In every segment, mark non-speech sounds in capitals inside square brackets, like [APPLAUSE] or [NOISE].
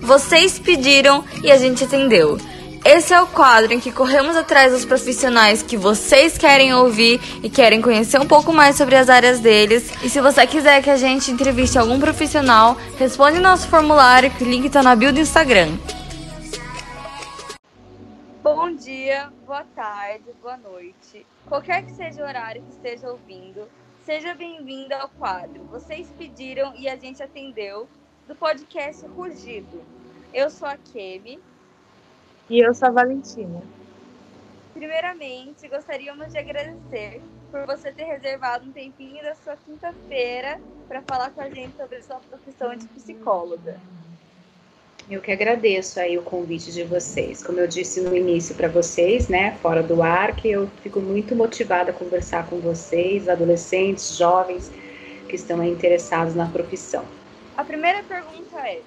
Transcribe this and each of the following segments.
Vocês pediram e a gente atendeu. Esse é o quadro em que corremos atrás dos profissionais que vocês querem ouvir e querem conhecer um pouco mais sobre as áreas deles. E se você quiser que a gente entreviste algum profissional, responde nosso formulário que o link está na bio do Instagram. Bom dia, boa tarde, boa noite. Qualquer que seja o horário que esteja ouvindo, seja bem-vindo ao quadro. Vocês pediram e a gente atendeu do podcast Rugido. Eu sou a Kemi. E eu sou a Valentina. Primeiramente, gostaríamos de agradecer por você ter reservado um tempinho da sua quinta-feira para falar com a gente sobre a sua profissão de psicóloga. Eu que agradeço aí o convite de vocês. Como eu disse no início para vocês, né, fora do ar, que eu fico muito motivada a conversar com vocês, adolescentes, jovens que estão interessados na profissão. A primeira pergunta é: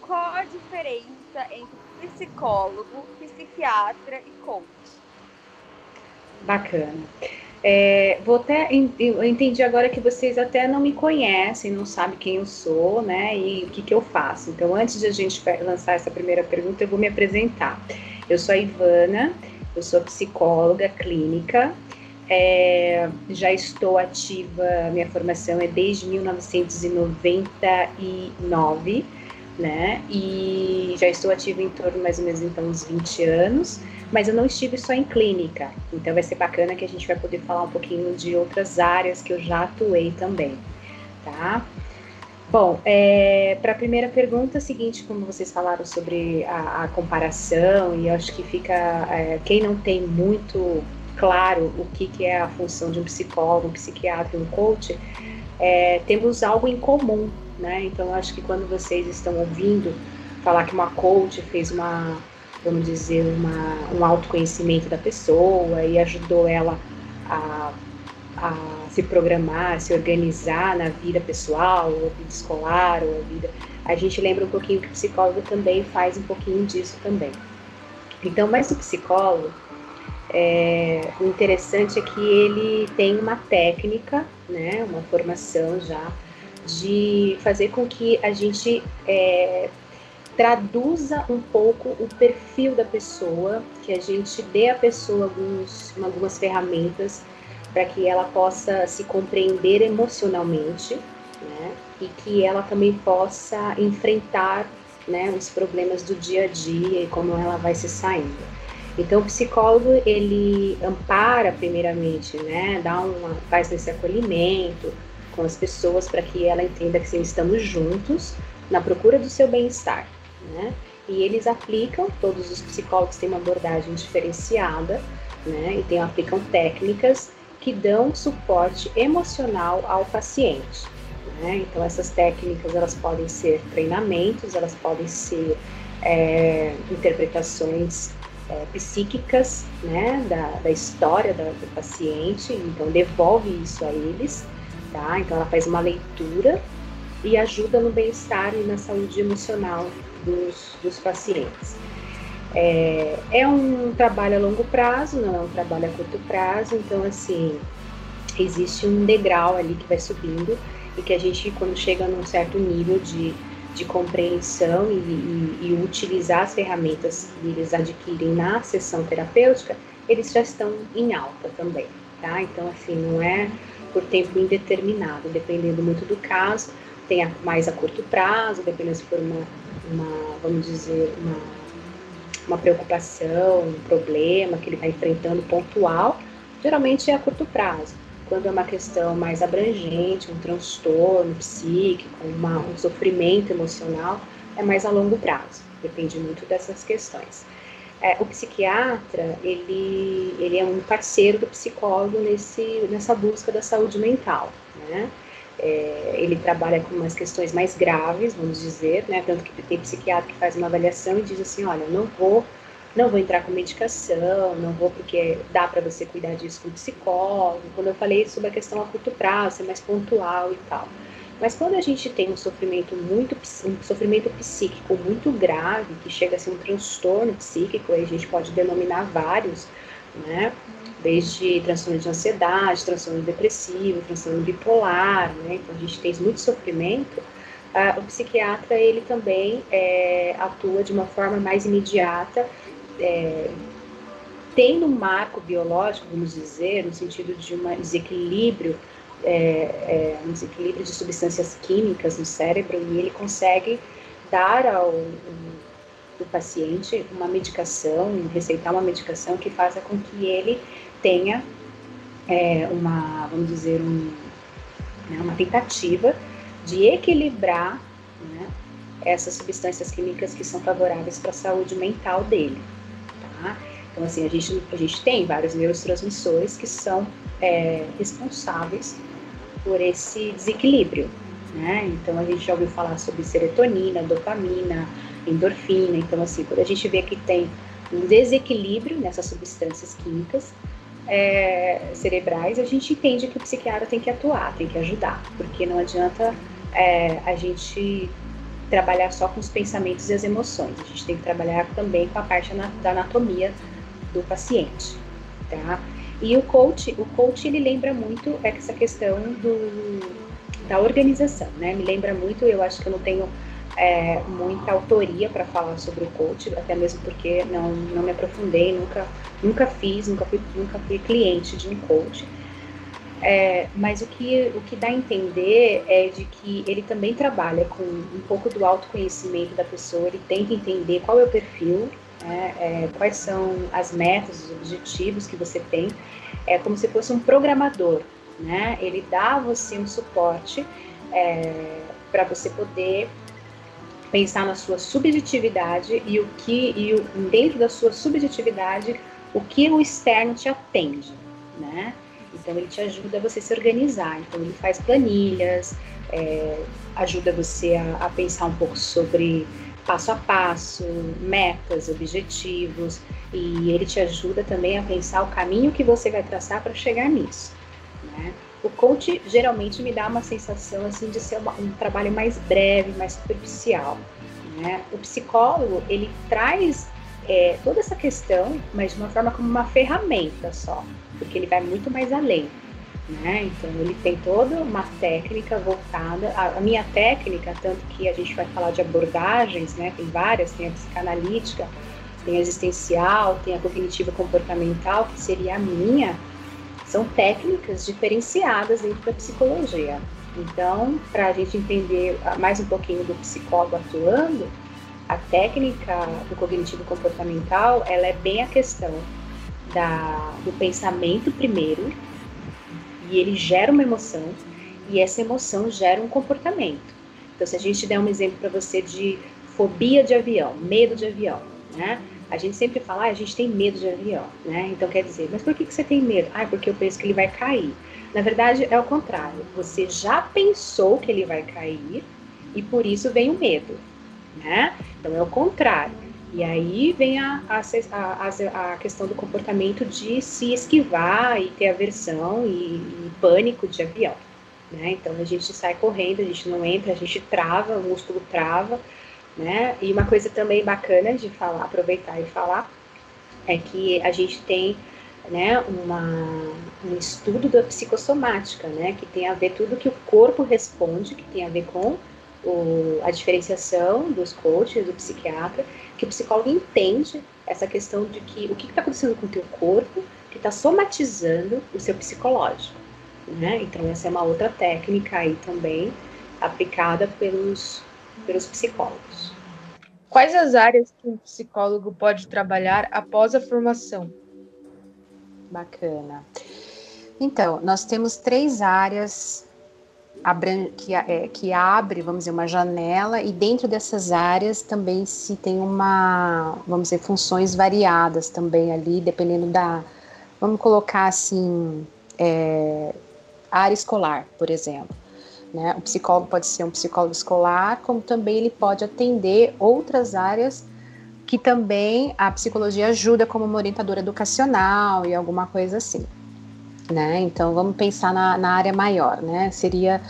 qual a diferença entre psicólogo, psiquiatra e coach? Bacana. É, vou até, eu entendi agora que vocês até não me conhecem, não sabem quem eu sou, né, e o que, que eu faço. Então, antes de a gente lançar essa primeira pergunta, eu vou me apresentar. Eu sou a Ivana, eu sou psicóloga clínica, é, já estou ativa, minha formação é desde 1999, né? E já estou ativa em torno mais ou menos então uns 20 anos, mas eu não estive só em clínica. Então vai ser bacana que a gente vai poder falar um pouquinho de outras áreas que eu já atuei também, tá? Bom, é, para a primeira pergunta, é seguinte, como vocês falaram sobre a, a comparação, e acho que fica, é, quem não tem muito claro o que, que é a função de um psicólogo, um psiquiatra um coach, é, temos algo em comum, né? Então, acho que quando vocês estão ouvindo falar que uma coach fez uma, vamos dizer, uma, um autoconhecimento da pessoa e ajudou ela a, a se programar, a se organizar na vida pessoal, ou vida escolar, ou a vida. A gente lembra um pouquinho que o psicólogo também faz um pouquinho disso também. Então, mas o psicólogo, é, o interessante é que ele tem uma técnica, né, uma formação já de fazer com que a gente é, traduza um pouco o perfil da pessoa, que a gente dê à pessoa alguns, algumas ferramentas para que ela possa se compreender emocionalmente, né? E que ela também possa enfrentar, né, os problemas do dia a dia e como ela vai se saindo. Então, o psicólogo ele ampara primeiramente, né, dá uma faz esse acolhimento, com as pessoas para que ela entenda que estamos juntos na procura do seu bem-estar, né? E eles aplicam, todos os psicólogos têm uma abordagem diferenciada, né? E tem, aplicam técnicas que dão suporte emocional ao paciente. Né? Então essas técnicas elas podem ser treinamentos, elas podem ser é, interpretações é, psíquicas né, da, da história da, do paciente, então devolve isso a eles tá? Então ela faz uma leitura e ajuda no bem-estar e na saúde emocional dos, dos pacientes. É, é, um trabalho a longo prazo, não é um trabalho a curto prazo, então assim, existe um degrau ali que vai subindo e que a gente, quando chega num certo nível de, de compreensão e, e, e utilizar as ferramentas que eles adquirem na sessão terapêutica, eles já estão em alta também, tá? Então, assim, não é por tempo indeterminado, dependendo muito do caso, tem a, mais a curto prazo, dependendo se for uma, uma vamos dizer, uma, uma preocupação, um problema que ele está enfrentando pontual, geralmente é a curto prazo. Quando é uma questão mais abrangente, um transtorno psíquico, uma, um sofrimento emocional, é mais a longo prazo. Depende muito dessas questões. É, o psiquiatra, ele, ele é um parceiro do psicólogo nesse, nessa busca da saúde mental, né? É, ele trabalha com umas questões mais graves, vamos dizer, né? Tanto que tem psiquiatra que faz uma avaliação e diz assim, olha, não vou, não vou entrar com medicação, não vou porque dá para você cuidar disso com psicólogo. Quando eu falei sobre a questão a curto prazo, ser mais pontual e tal. Mas quando a gente tem um sofrimento muito um sofrimento psíquico muito grave, que chega a ser um transtorno psíquico, aí a gente pode denominar vários, né? Desde transtorno de ansiedade, transtorno depressivo, transtorno bipolar, né? Então a gente tem muito sofrimento, o psiquiatra ele também é, atua de uma forma mais imediata, é, tendo um marco biológico, vamos dizer, no sentido de um desequilíbrio, é, é, um desequilíbrio de substâncias químicas no cérebro, e ele consegue dar ao, ao paciente uma medicação, receitar uma medicação que faça com que ele tenha é, uma, vamos dizer, um, né, uma tentativa de equilibrar né, essas substâncias químicas que são favoráveis para a saúde mental dele. Tá? Então, assim, a gente, a gente tem vários neurotransmissores que são é, responsáveis por esse desequilíbrio. Né? Então, a gente já ouviu falar sobre serotonina, dopamina, endorfina. Então, assim, quando a gente vê que tem um desequilíbrio nessas substâncias químicas, é, cerebrais, a gente entende que o psiquiatra tem que atuar, tem que ajudar, porque não adianta é, a gente trabalhar só com os pensamentos e as emoções, a gente tem que trabalhar também com a parte da anatomia do paciente, tá? E o coach, o coach ele lembra muito essa questão do, da organização, né? Me lembra muito, eu acho que eu não tenho é, muita autoria para falar sobre o coach, até mesmo porque não, não me aprofundei, nunca, nunca fiz, nunca fui, nunca fui cliente de um coach. É, mas o que, o que dá a entender é de que ele também trabalha com um pouco do autoconhecimento da pessoa, ele tenta entender qual é o perfil, né, é, quais são as metas, os objetivos que você tem, é como se fosse um programador, né? Ele dá a você um suporte é, para você poder pensar na sua subjetividade e o que e o, dentro da sua subjetividade o que o externo te atende, né? Então ele te ajuda a você se organizar. Então ele faz planilhas, é, ajuda você a, a, pensar um pouco sobre passo a passo, metas, objetivos, e ele te ajuda também a pensar o caminho que você vai traçar para chegar nisso. Né? O coach geralmente me dá uma sensação assim de ser uma, um trabalho mais breve, mais superficial. Né? O psicólogo ele traz é, toda essa questão, mas de uma forma como uma ferramenta só, porque ele vai muito mais além. Né? Então ele tem toda uma técnica voltada. A, minha técnica, tanto que a gente vai falar de abordagens, né? Tem várias, tem a psicanalítica, tem a existencial, tem a cognitiva comportamental, que seria a minha são técnicas diferenciadas dentro da psicologia. Então, para a gente entender mais um pouquinho do psicólogo atuando, a técnica do cognitivo comportamental, ela é bem a questão da, do pensamento primeiro, e ele gera uma emoção, e essa emoção gera um comportamento. Então, se a gente der um exemplo para você de fobia de avião, medo de avião, né? A gente sempre fala, ah, a gente tem medo de avião, né? Então quer dizer, mas por que, que você tem medo? Ah, porque eu penso que ele vai cair. Na verdade, é o contrário. Você já pensou que ele vai cair e por isso vem o medo, né? Então é o contrário. E aí vem a, a, a, a questão do comportamento de se esquivar e ter aversão e, e pânico de avião. Né? Então a gente sai correndo, a gente não entra, a gente trava, o músculo trava, né? E uma coisa também bacana de falar, aproveitar e falar, é que a gente tem né, uma, um estudo da psicossomática, né, que tem a ver tudo que o corpo responde, que tem a ver com o, a diferenciação dos coaches, do psiquiatra, que o psicólogo entende essa questão de que o que está acontecendo com o teu corpo que está somatizando o seu psicológico. Né? Então essa é uma outra técnica aí também aplicada pelos pelos psicólogos. Quais as áreas que um psicólogo pode trabalhar após a formação? Bacana. Então, nós temos três áreas que, é, que abre, vamos dizer, uma janela, e dentro dessas áreas também se tem uma, vamos dizer, funções variadas também ali, dependendo da, vamos colocar assim, é, área escolar, por exemplo. Né? O psicólogo pode ser um psicólogo escolar, como também ele pode atender outras áreas que também a psicologia ajuda como uma orientadora educacional e alguma coisa assim. Né? Então vamos pensar na, na área maior, né? Seria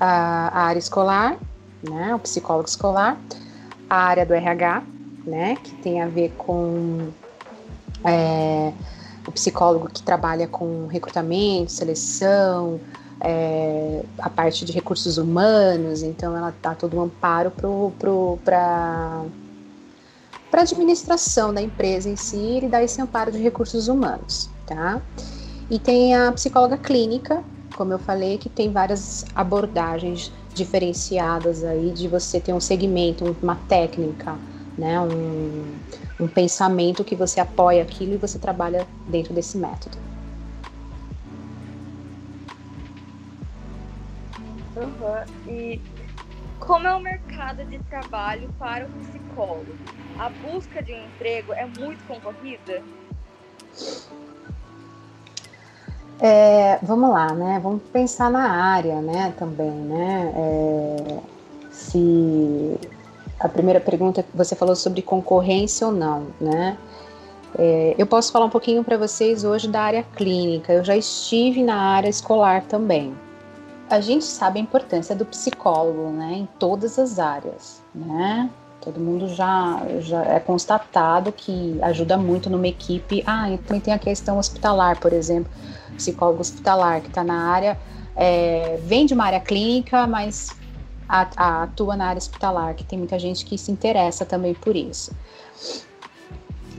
a, a, área escolar, né? O psicólogo escolar, a área do RH, né? Que tem a ver com é, o psicólogo que trabalha com recrutamento, seleção, é, a parte de recursos humanos, então ela dá todo um amparo para a administração da empresa em si, ele dá esse amparo de recursos humanos, tá? E tem a psicóloga clínica, como eu falei, que tem várias abordagens diferenciadas aí de você ter um segmento, uma técnica, né, um, um pensamento que você apoia aquilo e você trabalha dentro desse método. Uhum. E como é o mercado de trabalho para o psicólogo? A busca de um emprego é muito concorrida? É, vamos lá, né? Vamos pensar na área, né? Também, né? É, se a primeira pergunta você falou sobre concorrência ou não, né? É, eu posso falar um pouquinho para vocês hoje da área clínica. Eu já estive na área escolar também. A gente sabe a importância do psicólogo, né? Em todas as áreas, né? Todo mundo já, já é constatado que ajuda muito numa equipe. Ah, e também tem a questão hospitalar, por exemplo, psicólogo hospitalar que está na área, é, vem de uma área clínica, mas a, a, atua na área hospitalar, que tem muita gente que se interessa também por isso.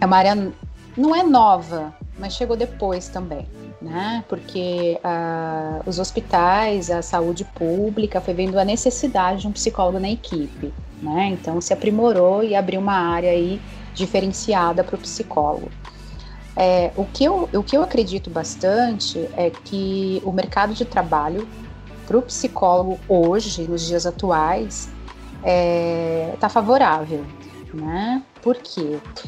É uma área, não é nova, mas chegou depois também, né? Porque uh, os hospitais, a saúde pública foi vendo a necessidade de um psicólogo na equipe né? Então se aprimorou e abriu uma área aí diferenciada para o psicólogo. É, o, que eu, o que eu acredito bastante é que o mercado de trabalho para o psicólogo hoje, nos dias atuais, está é, tá favorável, né? Por quê? Porque,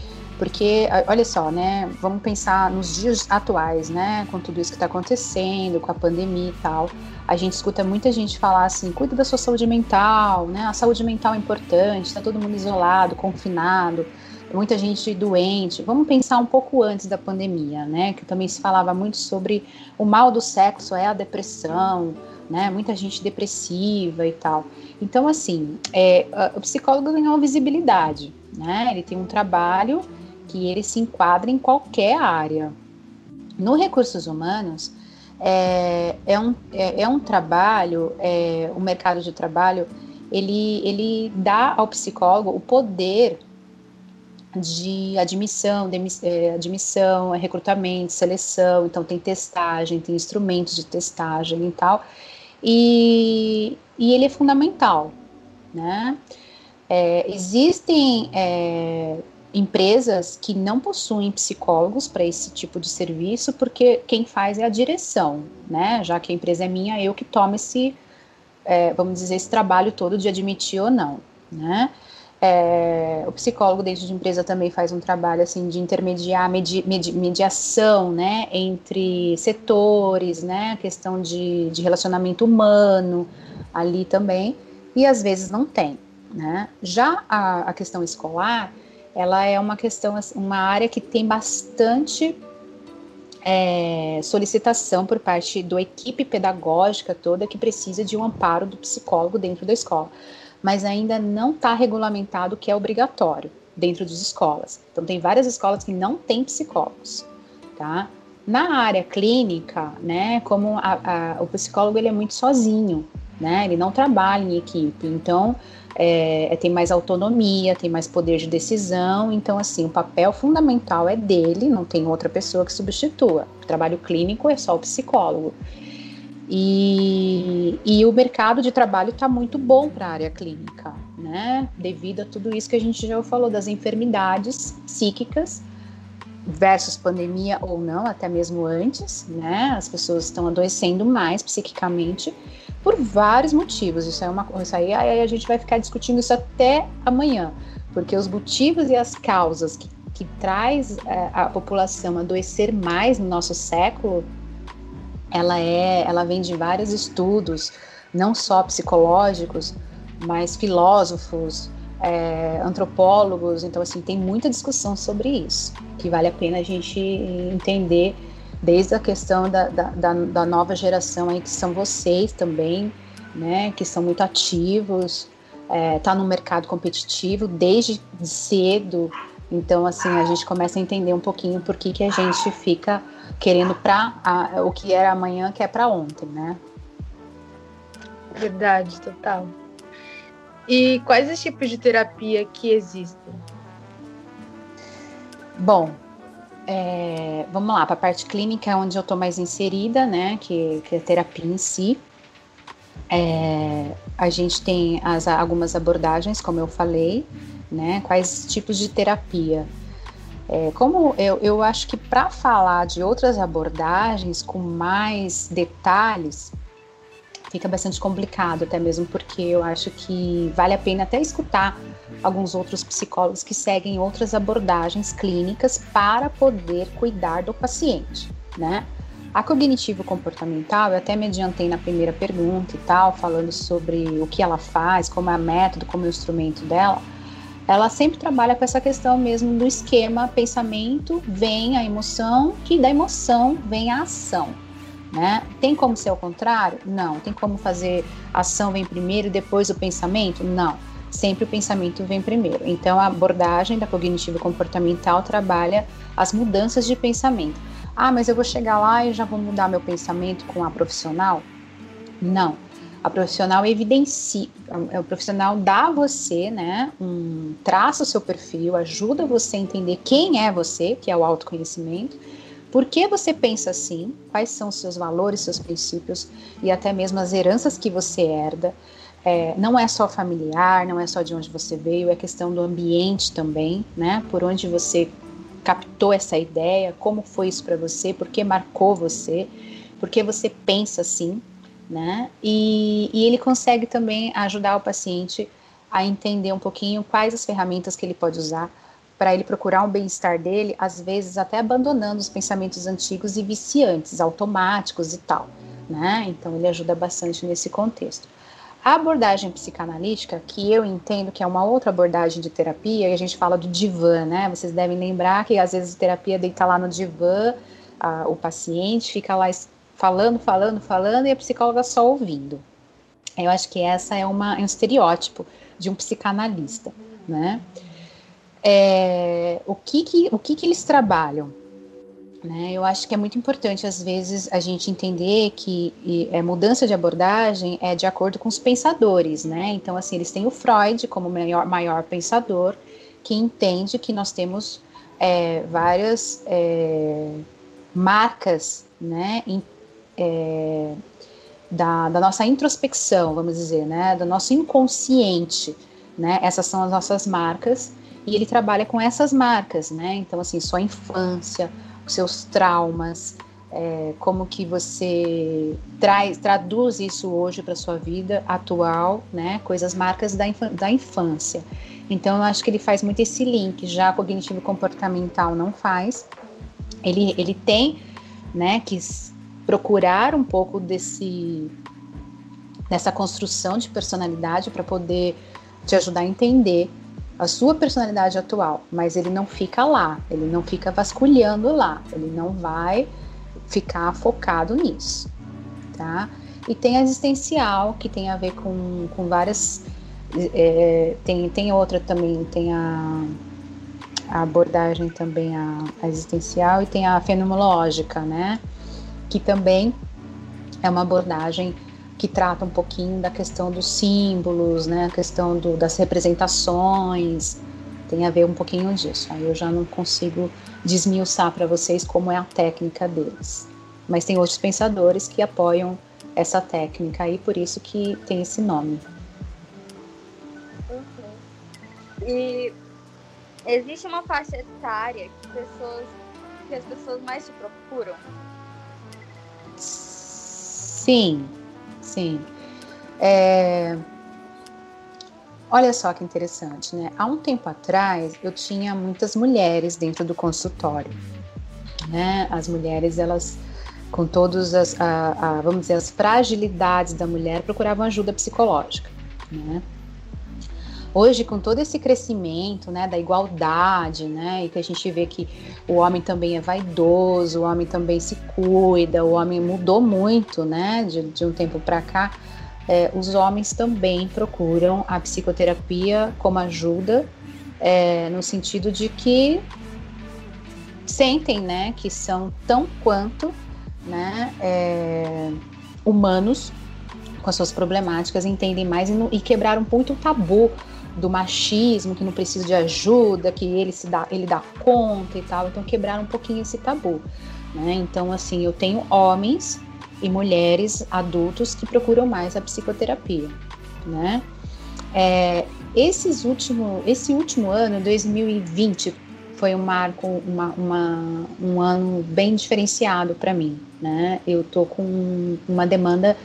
olha só, né? Vamos pensar nos dias atuais, né? Com tudo isso que está acontecendo, com a pandemia e tal. A gente escuta muita gente falar assim: cuida da sua saúde mental, né? A saúde mental é importante, está todo mundo isolado, confinado, muita gente doente. Vamos pensar um pouco antes da pandemia, né? Que também se falava muito sobre o mal do sexo é a depressão, né? Muita gente depressiva e tal. Então, assim, é, o psicólogo ganhou visibilidade, né? Ele tem um trabalho que ele se enquadra em qualquer área. No recursos humanos, é, é, um, é, é um trabalho, é, o mercado de trabalho, ele, ele dá ao psicólogo o poder de admissão, de, é, admissão, é, recrutamento, seleção, então tem testagem, tem instrumentos de testagem e tal, e, e ele é fundamental, né? É, existem é, empresas que não possuem psicólogos para esse tipo de serviço, porque quem faz é a direção, né? Já que a empresa é minha, eu que tomo esse, é, vamos dizer, esse trabalho todo de admitir ou não, né? É, o psicólogo dentro de empresa também faz um trabalho assim de intermediar, medi, medi, mediação, né, entre setores, né, questão de, de relacionamento humano ali também, e às vezes não tem, né. Já a, a questão escolar, ela é uma questão, assim, uma área que tem bastante é, solicitação por parte da equipe pedagógica toda que precisa de um amparo do psicólogo dentro da escola, mas ainda não está regulamentado que é obrigatório dentro das escolas. Então tem várias escolas que não têm psicólogos, tá? Na área clínica, né, como a, a, o psicólogo ele é muito sozinho, né? Ele não trabalha em equipe, então é, é, tem mais autonomia, tem mais poder de decisão. Então, assim, o papel fundamental é dele, não tem outra pessoa que substitua. O trabalho clínico é só o psicólogo. E, e o mercado de trabalho está muito bom para a área clínica, né? Devido a tudo isso que a gente já falou das enfermidades psíquicas versus pandemia ou não, até mesmo antes, né? As pessoas estão adoecendo mais psiquicamente por vários motivos. Isso é uma isso aí, aí a gente vai ficar discutindo isso até amanhã, porque os motivos e as causas que, que traz é, a população a adoecer mais no nosso século, ela é, ela vem de vários estudos, não só psicológicos, mas filósofos, é, antropólogos. Então assim tem muita discussão sobre isso, que vale a pena a gente entender desde a questão da, da, da, da nova geração aí, que são vocês também, né, que são muito ativos, é, tá no mercado competitivo desde cedo, então assim a gente começa a entender um pouquinho por que, que a gente fica querendo para o que era amanhã que é para ontem, né? Verdade, total. E quais os tipos de terapia que existem? Bom, é, vamos lá, para a parte clínica é onde eu estou mais inserida, né? Que, que é a terapia em si. É, a gente tem as, algumas abordagens, como eu falei, né? Quais tipos de terapia? É, como eu, eu acho que para falar de outras abordagens com mais detalhes, fica bastante complicado, até mesmo porque eu acho que vale a pena até escutar alguns outros psicólogos que seguem outras abordagens clínicas para poder cuidar do paciente, né? A cognitivo-comportamental, eu até me adiantei na primeira pergunta e tal, falando sobre o que ela faz, como é o método, como é o instrumento dela. Ela sempre trabalha com essa questão mesmo do esquema pensamento vem a emoção, que da emoção vem a ação. Né? Tem como ser o contrário? Não. Tem como fazer ação vem primeiro e depois o pensamento? Não. Sempre o pensamento vem primeiro. Então a abordagem da cognitivo comportamental trabalha as mudanças de pensamento. Ah, mas eu vou chegar lá e já vou mudar meu pensamento com a profissional? Não. A profissional evidencia, o profissional dá a você, né, um, traça o seu perfil, ajuda você a entender quem é você, que é o autoconhecimento, por que você pensa assim? Quais são os seus valores, seus princípios e até mesmo as heranças que você herda? É, não é só familiar, não é só de onde você veio, é questão do ambiente também, né? Por onde você captou essa ideia, como foi isso para você, por que marcou você, por que você pensa assim, né? E, e ele consegue também ajudar o paciente a entender um pouquinho quais as ferramentas que ele pode usar para ele procurar um bem-estar dele, às vezes até abandonando os pensamentos antigos e viciantes, automáticos e tal, né? Então ele ajuda bastante nesse contexto. A abordagem psicanalítica, que eu entendo que é uma outra abordagem de terapia, e a gente fala do divã, né? Vocês devem lembrar que às vezes a terapia deita lá no divã, a, o paciente fica lá falando, falando, falando, e a psicóloga só ouvindo. Eu acho que essa é, uma, é um estereótipo de um psicanalista, né? É, o, que, que, o que, que eles trabalham. Né? Eu acho que é muito importante, às vezes, a gente entender que e, é, mudança de abordagem é de acordo com os pensadores. Né? Então, assim, eles têm o Freud como maior, maior pensador, que entende que nós temos é, várias é, marcas né, em, é, da, da, nossa introspecção, vamos dizer, né, do nosso inconsciente. Né? Essas são as nossas marcas e ele trabalha com essas marcas, né? Então, assim, sua infância, os seus traumas, é, como que você traz, traduz isso hoje para sua vida atual, né? Coisas marcas da, da infância. Então, eu acho que ele faz muito esse link. Já cognitivo comportamental não faz. Ele, ele tem, né, que procurar um pouco desse dessa construção de personalidade para poder te ajudar a entender a sua personalidade atual, mas ele não fica lá, ele não fica vasculhando lá, ele não vai ficar focado nisso, tá? E tem a existencial, que tem a ver com, com várias. É, tem, tem outra também, tem a, a abordagem também, a, a existencial, e tem a fenomenológica, né? Que também é uma abordagem que trata um pouquinho da questão dos símbolos, né, a questão do, das representações, tem a ver um pouquinho disso. Aí eu já não consigo desmiuçar para vocês como é a técnica deles. Mas tem outros pensadores que apoiam essa técnica aí, por isso que tem esse nome. Uhum. E existe uma faixa etária que, pessoas, que as pessoas mais te procuram? Sim, Sim. É... Olha só que interessante, né? Há um tempo atrás eu tinha muitas mulheres dentro do consultório, né? As mulheres elas com todas as, a, a, vamos dizer, as fragilidades da mulher procuravam ajuda psicológica, né? Hoje, com todo esse crescimento, né, da igualdade, né, e que a gente vê que o homem também é vaidoso, o homem também se cuida, o homem mudou muito, né, de, de um tempo para cá, é, os homens também procuram a psicoterapia como ajuda, é, no sentido de que sentem, né, que são tão quanto, né, é, humanos com as suas problemáticas, entendem mais e, e quebraram muito o tabu do machismo, que não precisa de ajuda, que ele se dá, ele dá conta e tal. Então quebraram um pouquinho esse tabu. Né? Então, assim, eu tenho homens e mulheres adultos que procuram mais a psicoterapia. Né? É, esses último, esse último ano, 2020, foi um marco, uma, uma, um ano bem diferenciado para mim. Né? Eu tô com uma demanda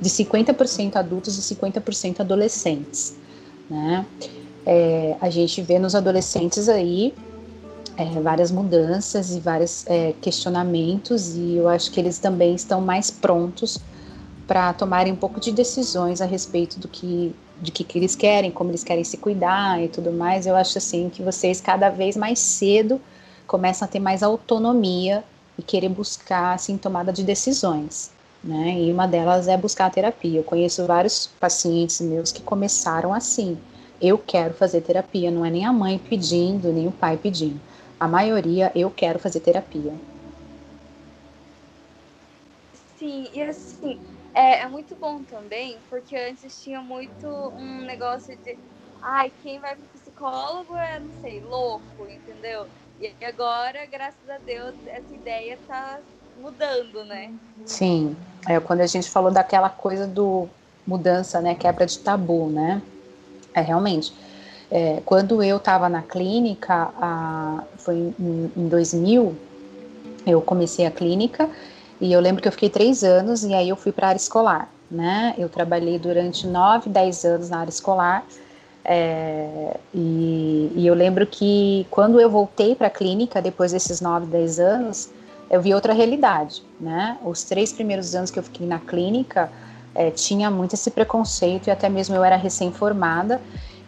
de 50% adultos e 50% adolescentes. Né? É, a gente vê nos adolescentes aí é, várias mudanças e vários é, questionamentos, e eu acho que eles também estão mais prontos para tomarem um pouco de decisões a respeito do que de que, que eles querem, como eles querem se cuidar e tudo mais. Eu acho assim que vocês cada vez mais cedo começam a ter mais autonomia e querer buscar assim tomada de decisões né? E uma delas é buscar a terapia. Eu conheço vários pacientes meus que começaram assim. Eu quero fazer terapia, não é nem a mãe pedindo, nem o pai pedindo. A maioria, eu quero fazer terapia. Sim, e assim, é, é muito bom também, porque antes tinha muito um negócio de, ai, quem vai pro psicólogo é, não sei, louco, entendeu? E agora, graças a Deus, essa ideia tá mudando, né? Sim, é quando a gente falou daquela coisa do mudança, né, quebra de tabu, né? É realmente. É, quando eu estava na clínica, a, foi em, em 2000, eu comecei a clínica e eu lembro que eu fiquei três anos e aí eu fui para a área escolar, né? Eu trabalhei durante nove, dez anos na área escolar. É, e, e, eu lembro que quando eu voltei para a clínica, depois desses nove, dez anos, eu vi outra realidade, né? Os três primeiros anos que eu fiquei na clínica é, tinha muito esse preconceito e até mesmo eu era recém-formada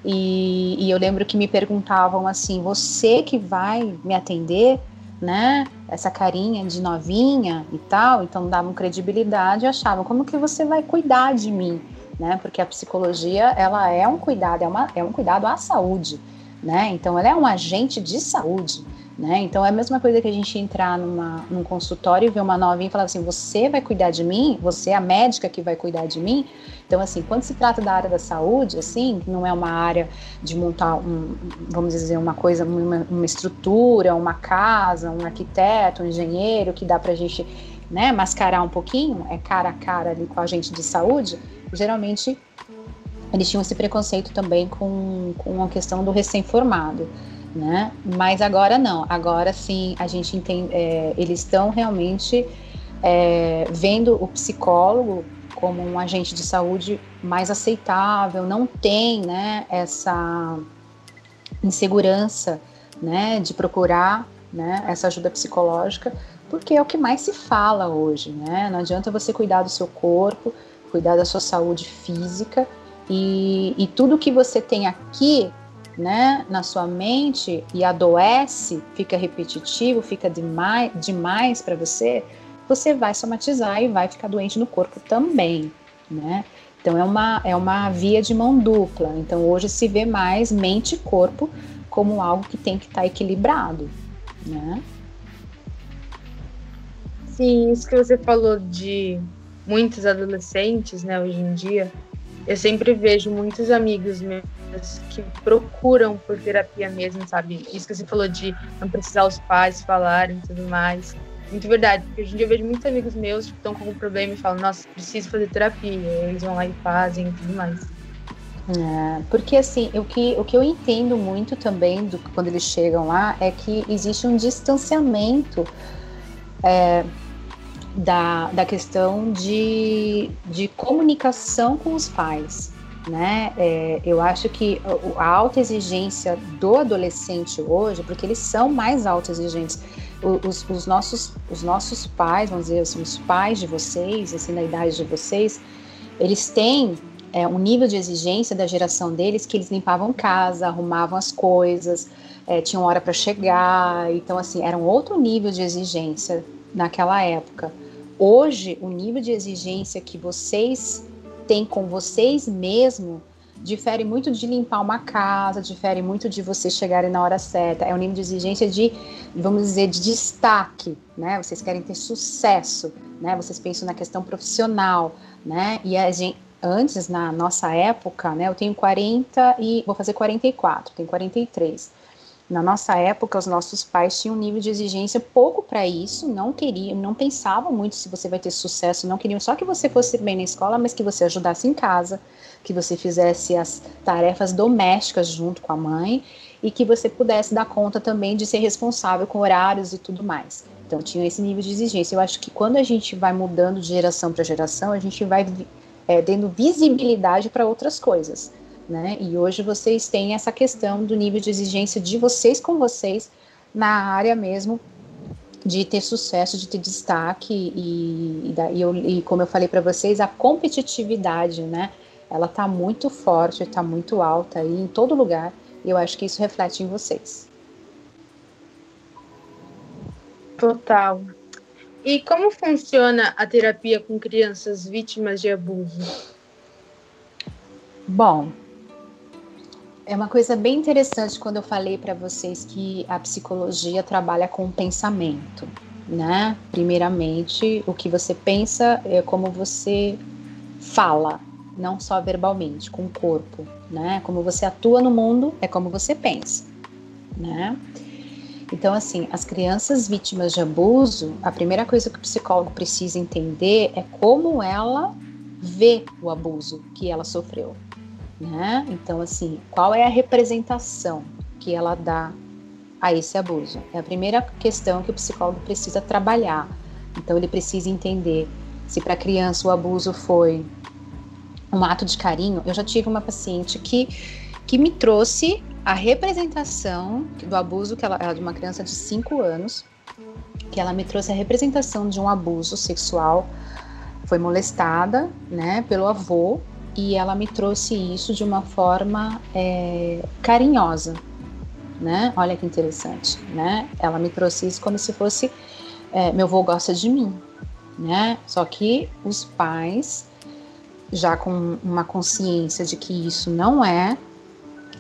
e, e, eu lembro que me perguntavam assim, você que vai me atender, né? Essa carinha de novinha e tal, então davam credibilidade e achavam como que você vai cuidar de mim, né? Porque a psicologia ela é um cuidado, é, uma, é um cuidado à saúde, né? Então ela é um agente de saúde. Né? Então é a mesma coisa que a gente entrar numa, num consultório e ver uma novinha e falar assim: você vai cuidar de mim? Você é a médica que vai cuidar de mim? Então, assim, quando se trata da área da saúde, assim, não é uma área de montar, um, vamos dizer, uma coisa, uma, uma estrutura, uma casa, um arquiteto, um engenheiro, que dá para a gente né, mascarar um pouquinho, é cara a cara ali com a gente de saúde, geralmente eles tinham esse preconceito também com, com a questão do recém-formado né? Mas agora não, agora sim a gente entende, é, eles estão realmente é, vendo o psicólogo como um agente de saúde mais aceitável, não tem, né, essa insegurança, né, de procurar, né, essa ajuda psicológica, porque é o que mais se fala hoje, né? Não adianta você cuidar do seu corpo, cuidar da sua saúde física e, e tudo que você tem aqui né, na sua mente e adoece, fica repetitivo, fica demais, demais para você, você vai somatizar e vai ficar doente no corpo também, né? Então é uma, é uma via de mão dupla. Então hoje se vê mais mente e corpo como algo que tem que estar tá equilibrado, né? Sim, isso que você falou de muitos adolescentes, né, hoje em dia, eu sempre vejo muitos amigos meus que procuram por terapia mesmo, sabe? Isso que você falou de não precisar os pais falarem e tudo mais. Muito verdade, porque hoje em dia eu vejo muitos amigos meus que estão com algum problema e falam, nossa, preciso fazer terapia. Eles vão lá e fazem e tudo mais. É, porque assim, o que, o que eu entendo muito também do, quando eles chegam lá é que existe um distanciamento é, da, da questão de, de comunicação com os pais né? É, eu acho que a alta exigência do adolescente hoje, porque eles são mais autoexigentes, os, os, nossos, os nossos pais, vamos dizer assim, os pais de vocês, assim, na idade de vocês, eles têm é, um nível de exigência da geração deles que eles limpavam casa, arrumavam as coisas, é, tinham hora para chegar, então assim, era um outro nível de exigência naquela época. Hoje, o nível de exigência que vocês tem com vocês mesmo difere muito de limpar uma casa, difere muito de vocês chegarem na hora certa. É um nível de exigência de, vamos dizer, de destaque, né? Vocês querem ter sucesso, né? Vocês pensam na questão profissional, né? E a gente, antes, na nossa época, né, eu tenho 40 e vou fazer 44, tenho 43. Na nossa época, os nossos pais tinham um nível de exigência pouco para isso, não queriam, não pensavam muito se você vai ter sucesso, não queriam só que você fosse bem na escola, mas que você ajudasse em casa, que você fizesse as tarefas domésticas junto com a mãe e que você pudesse dar conta também de ser responsável com horários e tudo mais. Então, tinha esse nível de exigência. Eu acho que quando a gente vai mudando de geração para geração, a gente vai é, dando visibilidade para outras coisas. Né? E hoje vocês têm essa questão do nível de exigência de vocês com vocês na área mesmo de ter sucesso, de ter destaque e, e, eu, e como eu falei para vocês, a competitividade, né? Ela está muito forte, está muito alta aí em todo lugar. E eu acho que isso reflete em vocês. Total. E como funciona a terapia com crianças vítimas de abuso? Bom, é uma coisa bem interessante quando eu falei para vocês que a psicologia trabalha com o pensamento, né? Primeiramente, o que você pensa é como você fala, não só verbalmente, com o corpo, né? Como você atua no mundo é como você pensa, né? Então, assim, as crianças vítimas de abuso, a primeira coisa que o psicólogo precisa entender é como ela vê o abuso que ela sofreu, né? Então, assim, qual é a representação que ela dá a esse abuso? É a primeira questão que o psicólogo precisa trabalhar. Então, ele precisa entender se para a criança o abuso foi um ato de carinho. Eu já tive uma paciente que, que me trouxe a representação do abuso que ela, ela de uma criança de 5 anos, que ela me trouxe a representação de um abuso sexual, foi molestada, né, pelo avô e ela me trouxe isso de uma forma é, carinhosa, né? Olha que interessante, né? Ela me trouxe isso como se fosse é, meu avô gosta de mim, né? Só que os pais já com uma consciência de que isso não é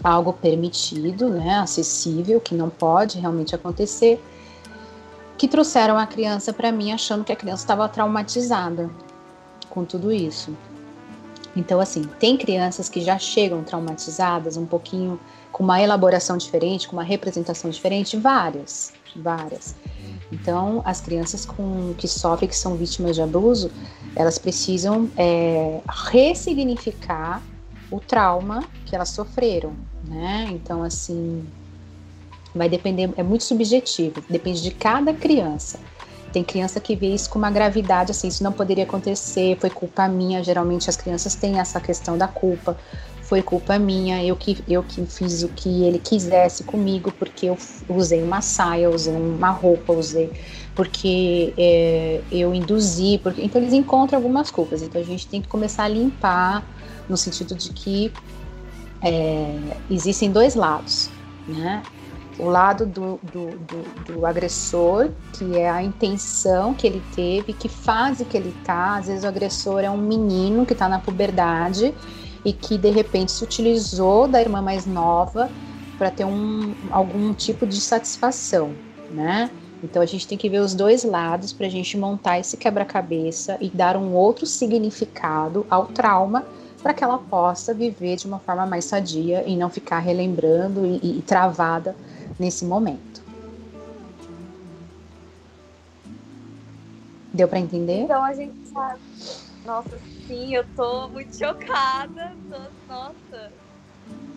algo permitido, né, acessível, que não pode realmente acontecer, que trouxeram a criança para mim achando que a criança estava traumatizada com tudo isso. Então, assim, tem crianças que já chegam traumatizadas, um pouquinho com uma elaboração diferente, com uma representação diferente, várias, várias. Então, as crianças com, que sofrem, que são vítimas de abuso, elas precisam é, ressignificar o trauma que elas sofreram, né? Então, assim, vai depender, é muito subjetivo, depende de cada criança. Tem criança que vê isso com uma gravidade, assim, isso não poderia acontecer, foi culpa minha. Geralmente as crianças têm essa questão da culpa, foi culpa minha, eu que, eu que fiz o que ele quisesse comigo, porque eu usei uma saia, usei uma roupa, usei porque é, eu induzi, porque então eles encontram algumas culpas. Então a gente tem que começar a limpar no sentido de que é, existem dois lados, né? O lado do, do, do, do, agressor, que é a intenção que ele teve, que fase que ele tá. Às vezes o agressor é um menino que está na puberdade e que de repente se utilizou da irmã mais nova para ter um, algum tipo de satisfação, né? Então a gente tem que ver os dois lados para a gente montar esse quebra-cabeça e dar um outro significado ao trauma para que ela possa viver de uma forma mais sadia e não ficar relembrando e, e travada nesse momento. Deu para entender? Então a gente sabe. Nossa, sim, eu tô muito chocada. Tô, nossa,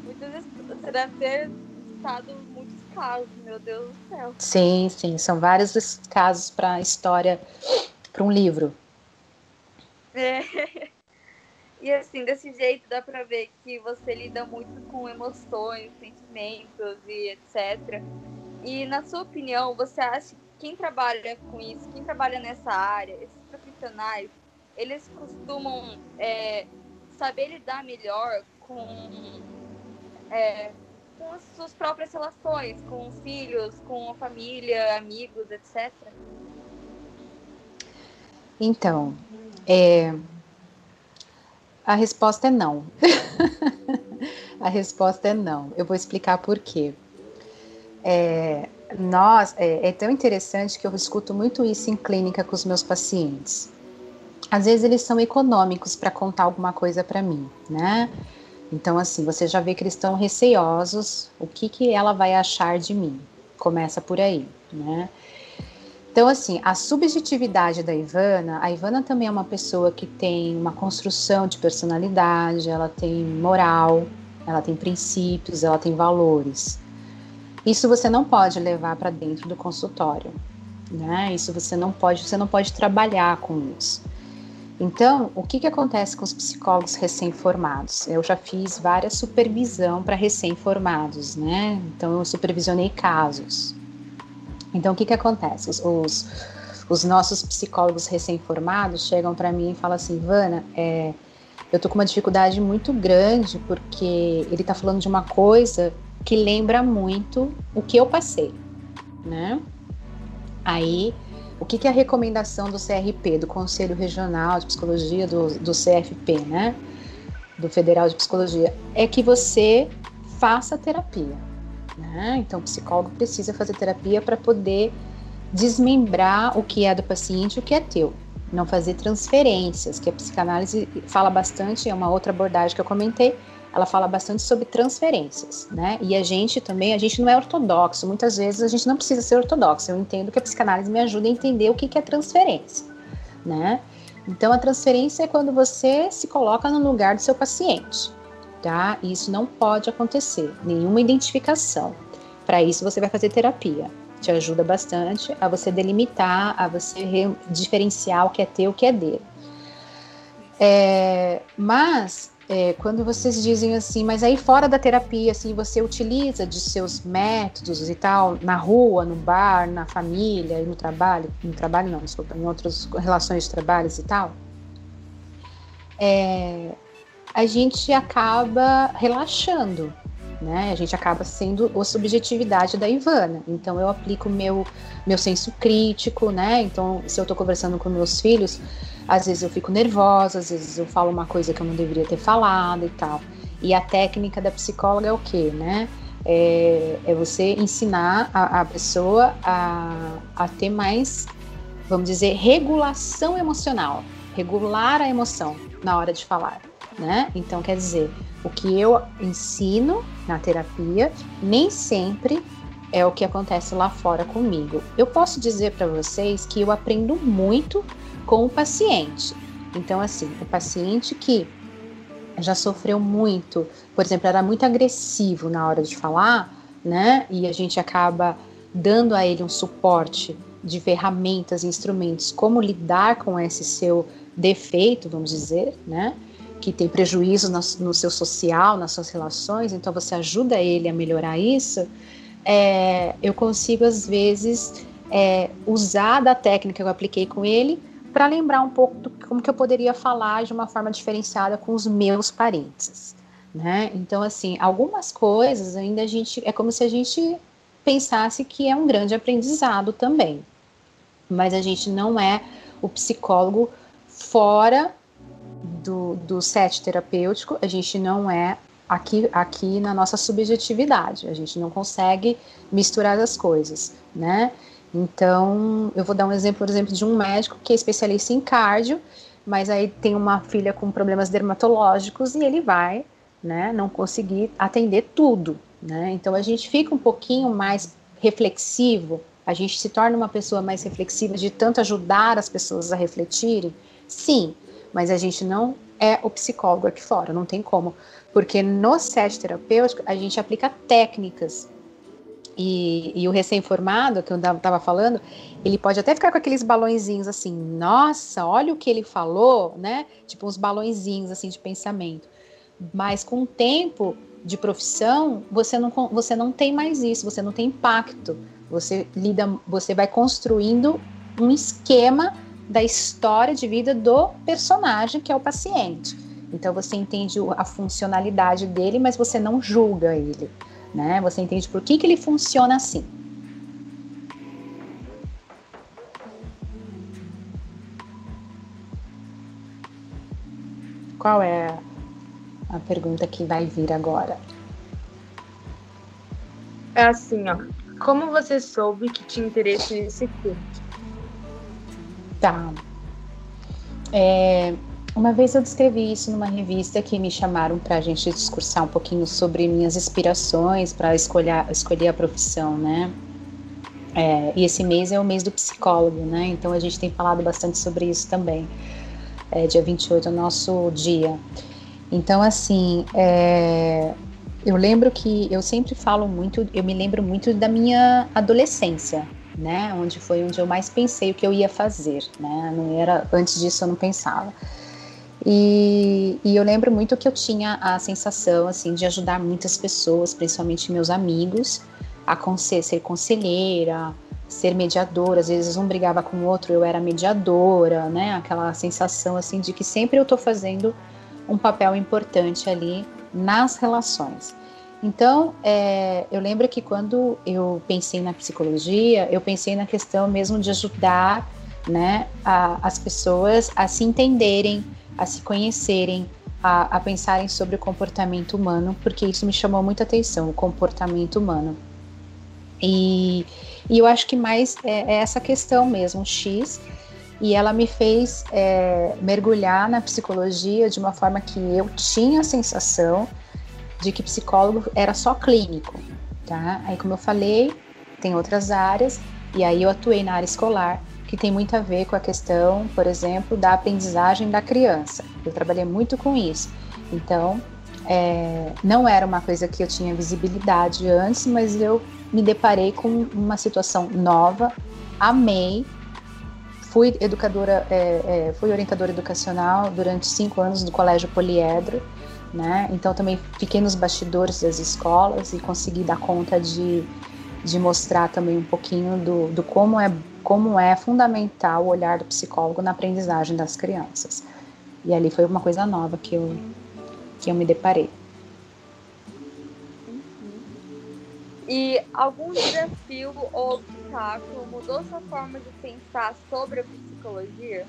muitas vezes você deve ter estado muitos casos, meu Deus do céu. Sim, sim, são vários casos para história, para um livro. É. [LAUGHS] E assim, desse jeito dá pra ver que você lida muito com emoções, sentimentos e etc. E na sua opinião, você acha que quem trabalha com isso, quem trabalha nessa área, esses profissionais, eles costumam é, saber lidar melhor com, é, com as suas próprias relações, com os filhos, com a família, amigos, etc? Então, é, a resposta é não. [LAUGHS] a resposta é não. Eu vou explicar por quê. É, nós, é, é, tão interessante que eu escuto muito isso em clínica com os meus pacientes. às vezes eles são econômicos para contar alguma coisa para mim, né? Então, assim, você já vê que eles estão receosos, o que, que ela vai achar de mim? Começa por aí, né? Então, assim, a subjetividade da Ivana, a Ivana também é uma pessoa que tem uma construção de personalidade, ela tem moral, ela tem princípios, ela tem valores. Isso você não pode levar para dentro do consultório, né? Isso você não pode, você não pode trabalhar com isso. Então, o que, que acontece com os psicólogos recém-formados? Eu já fiz várias supervisão para recém-formados, né? Então, eu supervisionei casos. Então, o que, que acontece? Os, os, os nossos psicólogos recém-formados chegam para mim e falam assim: Vana, é, eu tô com uma dificuldade muito grande porque ele tá falando de uma coisa que lembra muito o que eu passei, né? Aí o que, que, é a recomendação do CRP, do Conselho Regional de Psicologia, do, do CFP, né? Do Federal de Psicologia, é que você faça terapia. Né? Então, o psicólogo precisa fazer terapia para poder desmembrar o que é do paciente e o que é teu. Não fazer transferências, que a psicanálise fala bastante, é uma outra abordagem que eu comentei, ela fala bastante sobre transferências, né? E a gente também, a gente não é ortodoxo, muitas vezes a gente não precisa ser ortodoxo. Eu entendo que a psicanálise me ajuda a entender o que, que é transferência, né? Então, a transferência é quando você se coloca no lugar do seu paciente, tá? Isso não pode acontecer, nenhuma identificação. Para isso, você vai fazer terapia. Te ajuda bastante a você delimitar, a você diferenciar o que é teu, o que é dele. É, mas é, quando vocês dizem assim, mas aí fora da terapia, assim, você utiliza de seus métodos e tal, na rua, no bar, na família e no trabalho, no trabalho não, desculpa, em outras relações de trabalhos e tal, é, a gente acaba relaxando, né? A gente acaba sendo a subjetividade da Ivana. Então eu aplico meu meu senso crítico, né? Então se eu estou conversando com meus filhos, às vezes eu fico nervosa, às vezes eu falo uma coisa que eu não deveria ter falado e tal. E a técnica da psicóloga é o quê, né? É, é você ensinar a, a pessoa a, a ter mais, vamos dizer, regulação emocional, regular a emoção na hora de falar, né? Então, quer dizer, o que eu ensino na terapia nem sempre é o que acontece lá fora comigo. Eu posso dizer para vocês que eu aprendo muito com o paciente. Então, assim, o paciente que já sofreu muito, por exemplo, era muito agressivo na hora de falar, né? E a gente acaba dando a ele um suporte de ferramentas, instrumentos, como lidar com esse seu defeito, vamos dizer, né? Que tem prejuízo no, no seu social, nas suas relações, então você ajuda ele a melhorar isso. É, eu consigo, às vezes, é, usar da técnica que eu apliquei com ele para lembrar um pouco do como que eu poderia falar de uma forma diferenciada com os meus parentes, né? Então, assim, algumas coisas ainda a gente é como se a gente pensasse que é um grande aprendizado também, mas a gente não é o psicólogo fora do, do set terapêutico, a gente não é aqui, aqui na nossa subjetividade, a gente não consegue misturar as coisas, né? Então, eu vou dar um exemplo, por exemplo, de um médico que é especialista em cardio, mas aí tem uma filha com problemas dermatológicos e ele vai, né, não conseguir atender tudo, né? Então a gente fica um pouquinho mais reflexivo, a gente se torna uma pessoa mais reflexiva de tanto ajudar as pessoas a refletirem. Sim, mas a gente não é o psicólogo aqui fora, não tem como, porque no set terapêutico a gente aplica técnicas e, e, o recém-formado, que eu estava falando, ele pode até ficar com aqueles balõezinhos assim, nossa, olha o que ele falou, né? Tipo uns balõezinhos assim de pensamento. Mas com o tempo de profissão, você não, você não tem mais isso, você não tem impacto. Você lida, você vai construindo um esquema da história de vida do personagem, que é o paciente. Então você entende a funcionalidade dele, mas você não julga ele né? Você entende por que, que ele funciona assim. Qual é a pergunta que vai vir agora? É assim, ó. Como você soube que tinha interesse nesse curso? Tá. É, uma vez eu descrevi isso numa revista que me chamaram para a gente discursar um pouquinho sobre minhas inspirações para escolher, escolher a profissão, né? É, e esse mês é o mês do psicólogo, né? Então a gente tem falado bastante sobre isso também. É, dia 28 é o nosso dia. Então, assim, é, eu lembro que eu sempre falo muito, eu me lembro muito da minha adolescência, né? Onde foi onde eu mais pensei o que eu ia fazer, né? Não era antes disso eu não pensava. E, e, eu lembro muito que eu tinha a sensação assim de ajudar muitas pessoas, principalmente meus amigos, a ser conselheira, ser mediadora. Às vezes um brigava com o outro, eu era mediadora, né? Aquela sensação assim de que sempre eu estou fazendo um papel importante ali nas relações. Então, é, eu lembro que quando eu pensei na psicologia, eu pensei na questão mesmo de ajudar né, a, as pessoas a se entenderem, a se conhecerem, a, a, pensarem sobre o comportamento humano, porque isso me chamou muita atenção, o comportamento humano. E, e eu acho que mais é, é essa questão mesmo, X, e ela me fez é, mergulhar na psicologia de uma forma que eu tinha a sensação de que psicólogo era só clínico, tá? Aí, como eu falei, tem outras áreas, e aí eu atuei na área escolar, que tem muito a ver com a questão, por exemplo, da aprendizagem da criança. Eu trabalhei muito com isso. Então, é, não era uma coisa que eu tinha visibilidade antes, mas eu me deparei com uma situação nova, amei Fui educadora, é, é, fui orientadora educacional durante cinco anos do Colégio Poliedro, né? Então também fiquei nos bastidores das escolas e consegui dar conta de, de mostrar também um pouquinho do, do como é como é fundamental o olhar do psicólogo na aprendizagem das crianças. E ali foi uma coisa nova que eu que eu me deparei. E algum desafio ou obstáculo mudou sua forma de pensar sobre a psicologia?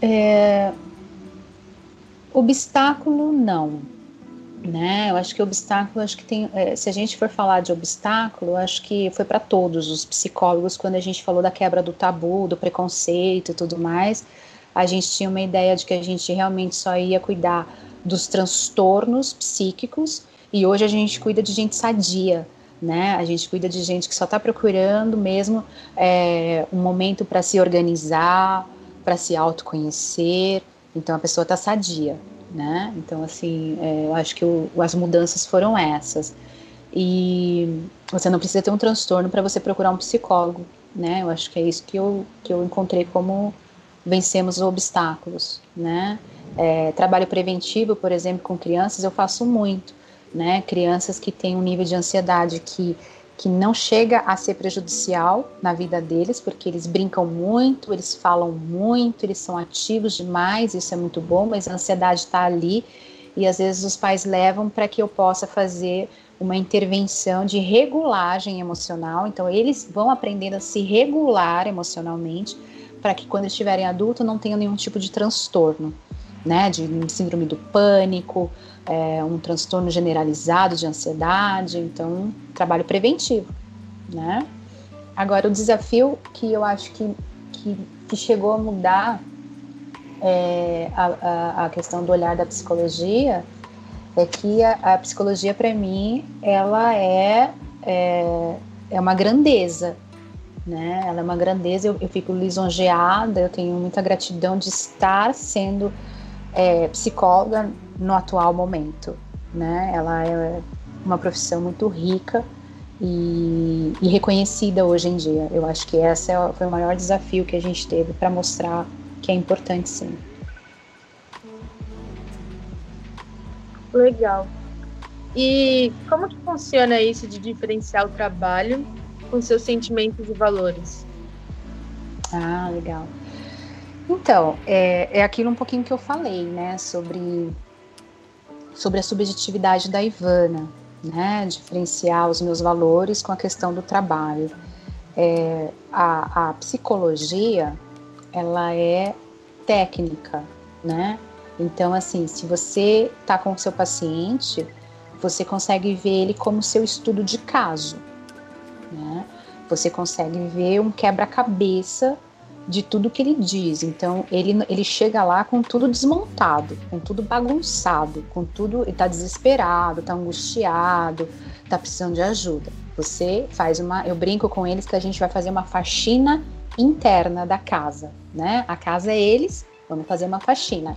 É... Obstáculo não, né? Eu acho que obstáculo, acho que tem. É, se a gente for falar de obstáculo, acho que foi para todos os psicólogos quando a gente falou da quebra do tabu, do preconceito e tudo mais. A gente tinha uma ideia de que a gente realmente só ia cuidar dos transtornos psíquicos e hoje a gente cuida de gente sadia, né? A gente cuida de gente que só está procurando mesmo é, um momento para se organizar, para se autoconhecer. Então a pessoa está sadia, né? Então assim, é, eu acho que o, as mudanças foram essas. E você não precisa ter um transtorno para você procurar um psicólogo, né? Eu acho que é isso que eu, que eu encontrei como vencemos os obstáculos, né? É, trabalho preventivo, por exemplo, com crianças, eu faço muito, né? Crianças que têm um nível de ansiedade que, que não chega a ser prejudicial na vida deles, porque eles brincam muito, eles falam muito, eles são ativos demais, isso é muito bom, mas a ansiedade está ali e às vezes os pais levam para que eu possa fazer uma intervenção de regulagem emocional. Então, eles vão aprendendo a se regular emocionalmente para que quando estiverem adultos não tenham nenhum tipo de transtorno né, de síndrome do pânico, é, um transtorno generalizado de ansiedade, então trabalho preventivo, né? Agora o desafio que eu acho que, que, que chegou a mudar é, a, a, a, questão do olhar da psicologia é que a, a psicologia para mim ela é, é, é uma grandeza, né? Ela é uma grandeza, eu, eu fico lisonjeada, eu tenho muita gratidão de estar sendo é, psicóloga no atual momento, né? Ela é uma profissão muito rica e, e reconhecida hoje em dia. Eu acho que esse é, foi o maior desafio que a gente teve para mostrar que é importante sim. Legal. E como que funciona isso de diferenciar o trabalho com seus sentimentos e valores? Ah, legal. Então, é, é aquilo um pouquinho que eu falei, né, sobre, sobre a subjetividade da Ivana, né, diferenciar os meus valores com a questão do trabalho. É, a, a psicologia, ela é técnica, né? Então, assim, se você está com o seu paciente, você consegue ver ele como seu estudo de caso, né? Você consegue ver um quebra-cabeça de tudo que ele diz. Então, ele, ele chega lá com tudo desmontado, com tudo bagunçado, com tudo. Ele tá desesperado, tá angustiado, tá precisando de ajuda. Você faz uma. Eu brinco com eles que a gente vai fazer uma faxina interna da casa, né? A casa é eles, vamos fazer uma faxina.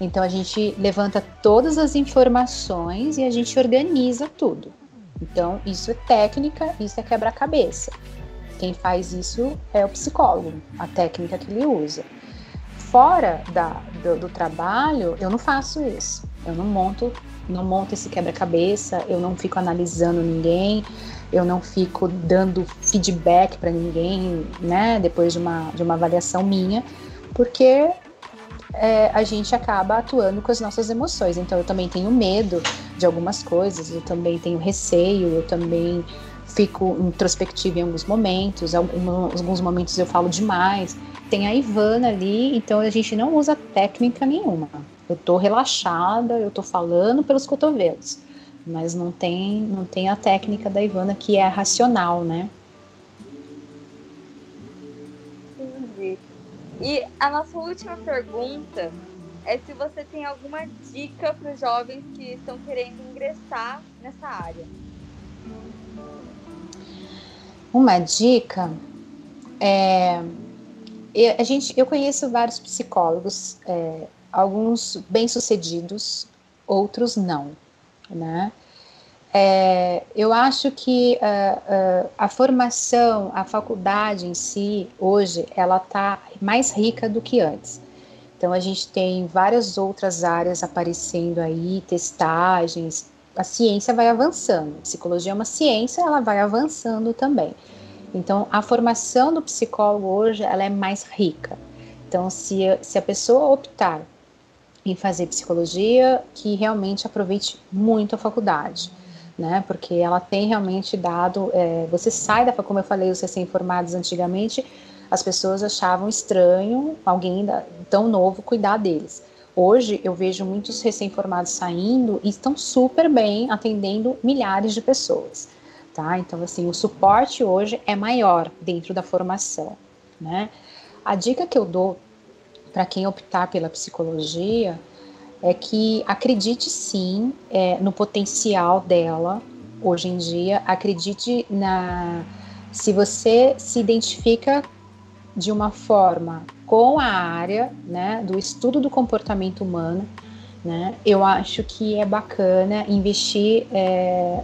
Então a gente levanta todas as informações e a gente organiza tudo. Então isso é técnica, isso é quebra-cabeça. Quem faz isso é o psicólogo, a técnica que ele usa. Fora da, do, do trabalho, eu não faço isso. Eu não monto, não monto esse quebra-cabeça, eu não fico analisando ninguém, eu não fico dando feedback para ninguém, né, depois de uma, de uma avaliação minha, porque é, a gente acaba atuando com as nossas emoções. Então, eu também tenho medo de algumas coisas, eu também tenho receio, eu também fico introspectiva em alguns momentos, alguns momentos eu falo demais. Tem a Ivana ali, então a gente não usa técnica nenhuma. Eu tô relaxada, eu tô falando pelos cotovelos, mas não tem, não tem a técnica da Ivana que é racional, né? Entendi. E a nossa última pergunta é se você tem alguma dica para os jovens que estão querendo ingressar nessa área. Uma dica é a gente, eu conheço vários psicólogos, é, alguns bem sucedidos, outros não, né? É, eu acho que uh, uh, a formação, a faculdade em si, hoje, ela está mais rica do que antes. Então, a gente tem várias outras áreas aparecendo aí, testagens, a ciência vai avançando. A psicologia é uma ciência, ela vai avançando também. Então, a formação do psicólogo hoje, ela é mais rica. Então, se, se a pessoa optar em fazer psicologia, que realmente aproveite muito a faculdade, né? Porque ela tem realmente dado. É, você sai da como eu falei, os recém-formados antigamente, as pessoas achavam estranho alguém tão novo cuidar deles. Hoje eu vejo muitos recém-formados saindo e estão super bem atendendo milhares de pessoas, tá? Então assim, o suporte hoje é maior dentro da formação, né? A dica que eu dou para quem optar pela psicologia é que acredite sim é, no potencial dela hoje em dia, acredite na se você se identifica de uma forma com a área né, do estudo do comportamento humano, né, eu acho que é bacana investir é,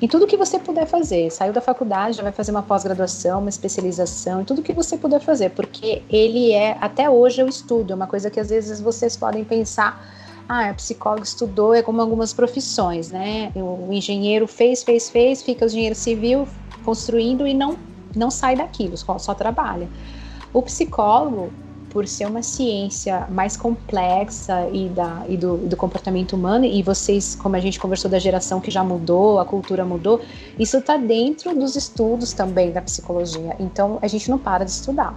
em tudo que você puder fazer. Saiu da faculdade, já vai fazer uma pós-graduação, uma especialização, em tudo que você puder fazer, porque ele é, até hoje eu estudo, é uma coisa que às vezes vocês podem pensar, ah, a psicólogo estudou, é como algumas profissões, né? O engenheiro fez, fez, fez, fica o engenheiro civil construindo e não, não sai daquilo, só trabalha. O psicólogo, por ser uma ciência mais complexa e, da, e do, do, comportamento humano, e vocês, como a gente conversou da geração que já mudou, a cultura mudou, isso está dentro dos estudos também da psicologia. Então a gente não para de estudar.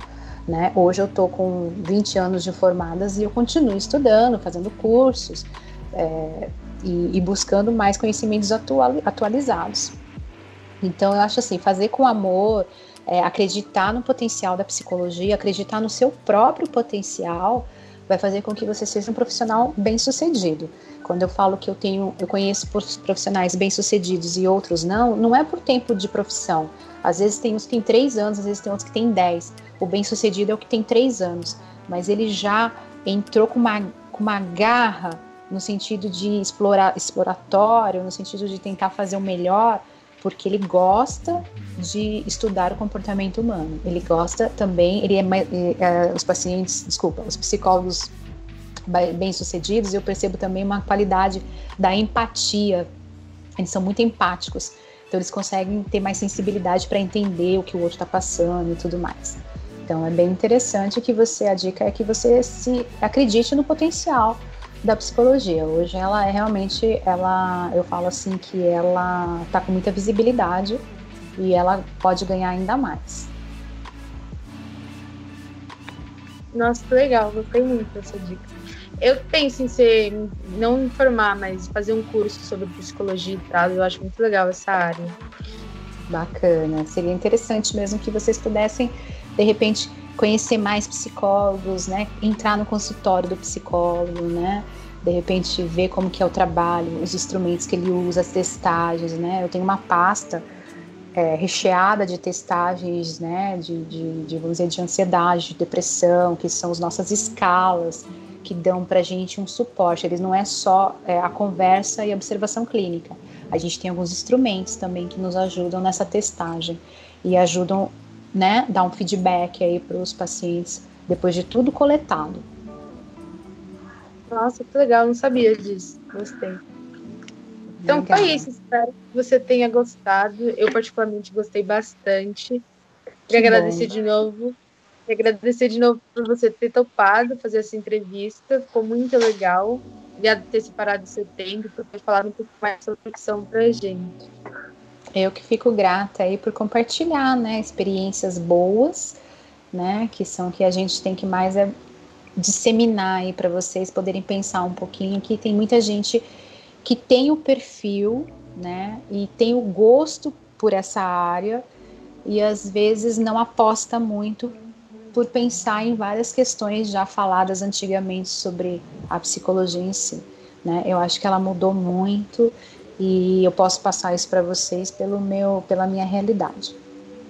Né? Hoje eu estou com 20 anos de formadas e eu continuo estudando, fazendo cursos é, e, e, buscando mais conhecimentos atualizados. Então eu acho assim, fazer com amor, é, acreditar no potencial da psicologia, acreditar no seu próprio potencial, vai fazer com que você seja um profissional bem sucedido. Quando eu falo que eu tenho, eu conheço profissionais bem sucedidos e outros não, não é por tempo de profissão. Às vezes tem uns que têm três anos, às vezes tem outros que têm dez. O bem sucedido é o que tem três anos, mas ele já entrou com uma, com uma garra no sentido de explorar, exploratório, no sentido de tentar fazer o melhor porque ele gosta de estudar o comportamento humano. Ele gosta também, ele é, é os pacientes, desculpa, os psicólogos bem-sucedidos, eu percebo também uma qualidade da empatia. Eles são muito empáticos, então eles conseguem ter mais sensibilidade para entender o que o outro está passando e tudo mais. Então é bem interessante que você, a dica é que você se acredite no potencial da psicologia. Hoje ela é realmente, ela, eu falo assim que ela está com muita visibilidade e ela pode ganhar ainda mais. Nossa, que legal, gostei muito dessa dica. Eu penso em ser, não informar, mas fazer um curso sobre psicologia e trato, eu acho muito legal essa área. Bacana. Seria interessante mesmo que vocês pudessem, de repente, conhecer mais psicólogos, né? Entrar no consultório do psicólogo, né? De repente ver como que é o trabalho, os instrumentos que ele usa, as testagens, né? Eu tenho uma pasta é, recheada de testagens, né? De, de, de, vamos dizer, de ansiedade, de depressão, que são as nossas escalas que dão para gente um suporte. Eles não é só é, a conversa e a observação clínica. A gente tem alguns instrumentos também que nos ajudam nessa testagem e ajudam né, dar um feedback aí para os pacientes depois de tudo coletado. Nossa, que legal, não sabia disso. Gostei. Então legal. foi isso, espero que você tenha gostado. Eu particularmente gostei bastante. Queria que agradecer bom. de novo. Queria agradecer de novo por você ter topado fazer essa entrevista. Ficou muito legal. Obrigada por ter separado esse tempo para falar um pouco mais sobre a profissão para a gente. Eu que fico grata aí por compartilhar, né, experiências boas, né, que são que a gente tem que mais é disseminar aí para vocês poderem pensar um pouquinho que tem muita gente que tem o perfil, né, e tem o gosto por essa área e às vezes não aposta muito por pensar em várias questões já faladas antigamente sobre a psicologia em si. Né? Eu acho que ela mudou muito e eu posso passar isso para vocês pelo meu, pela minha realidade.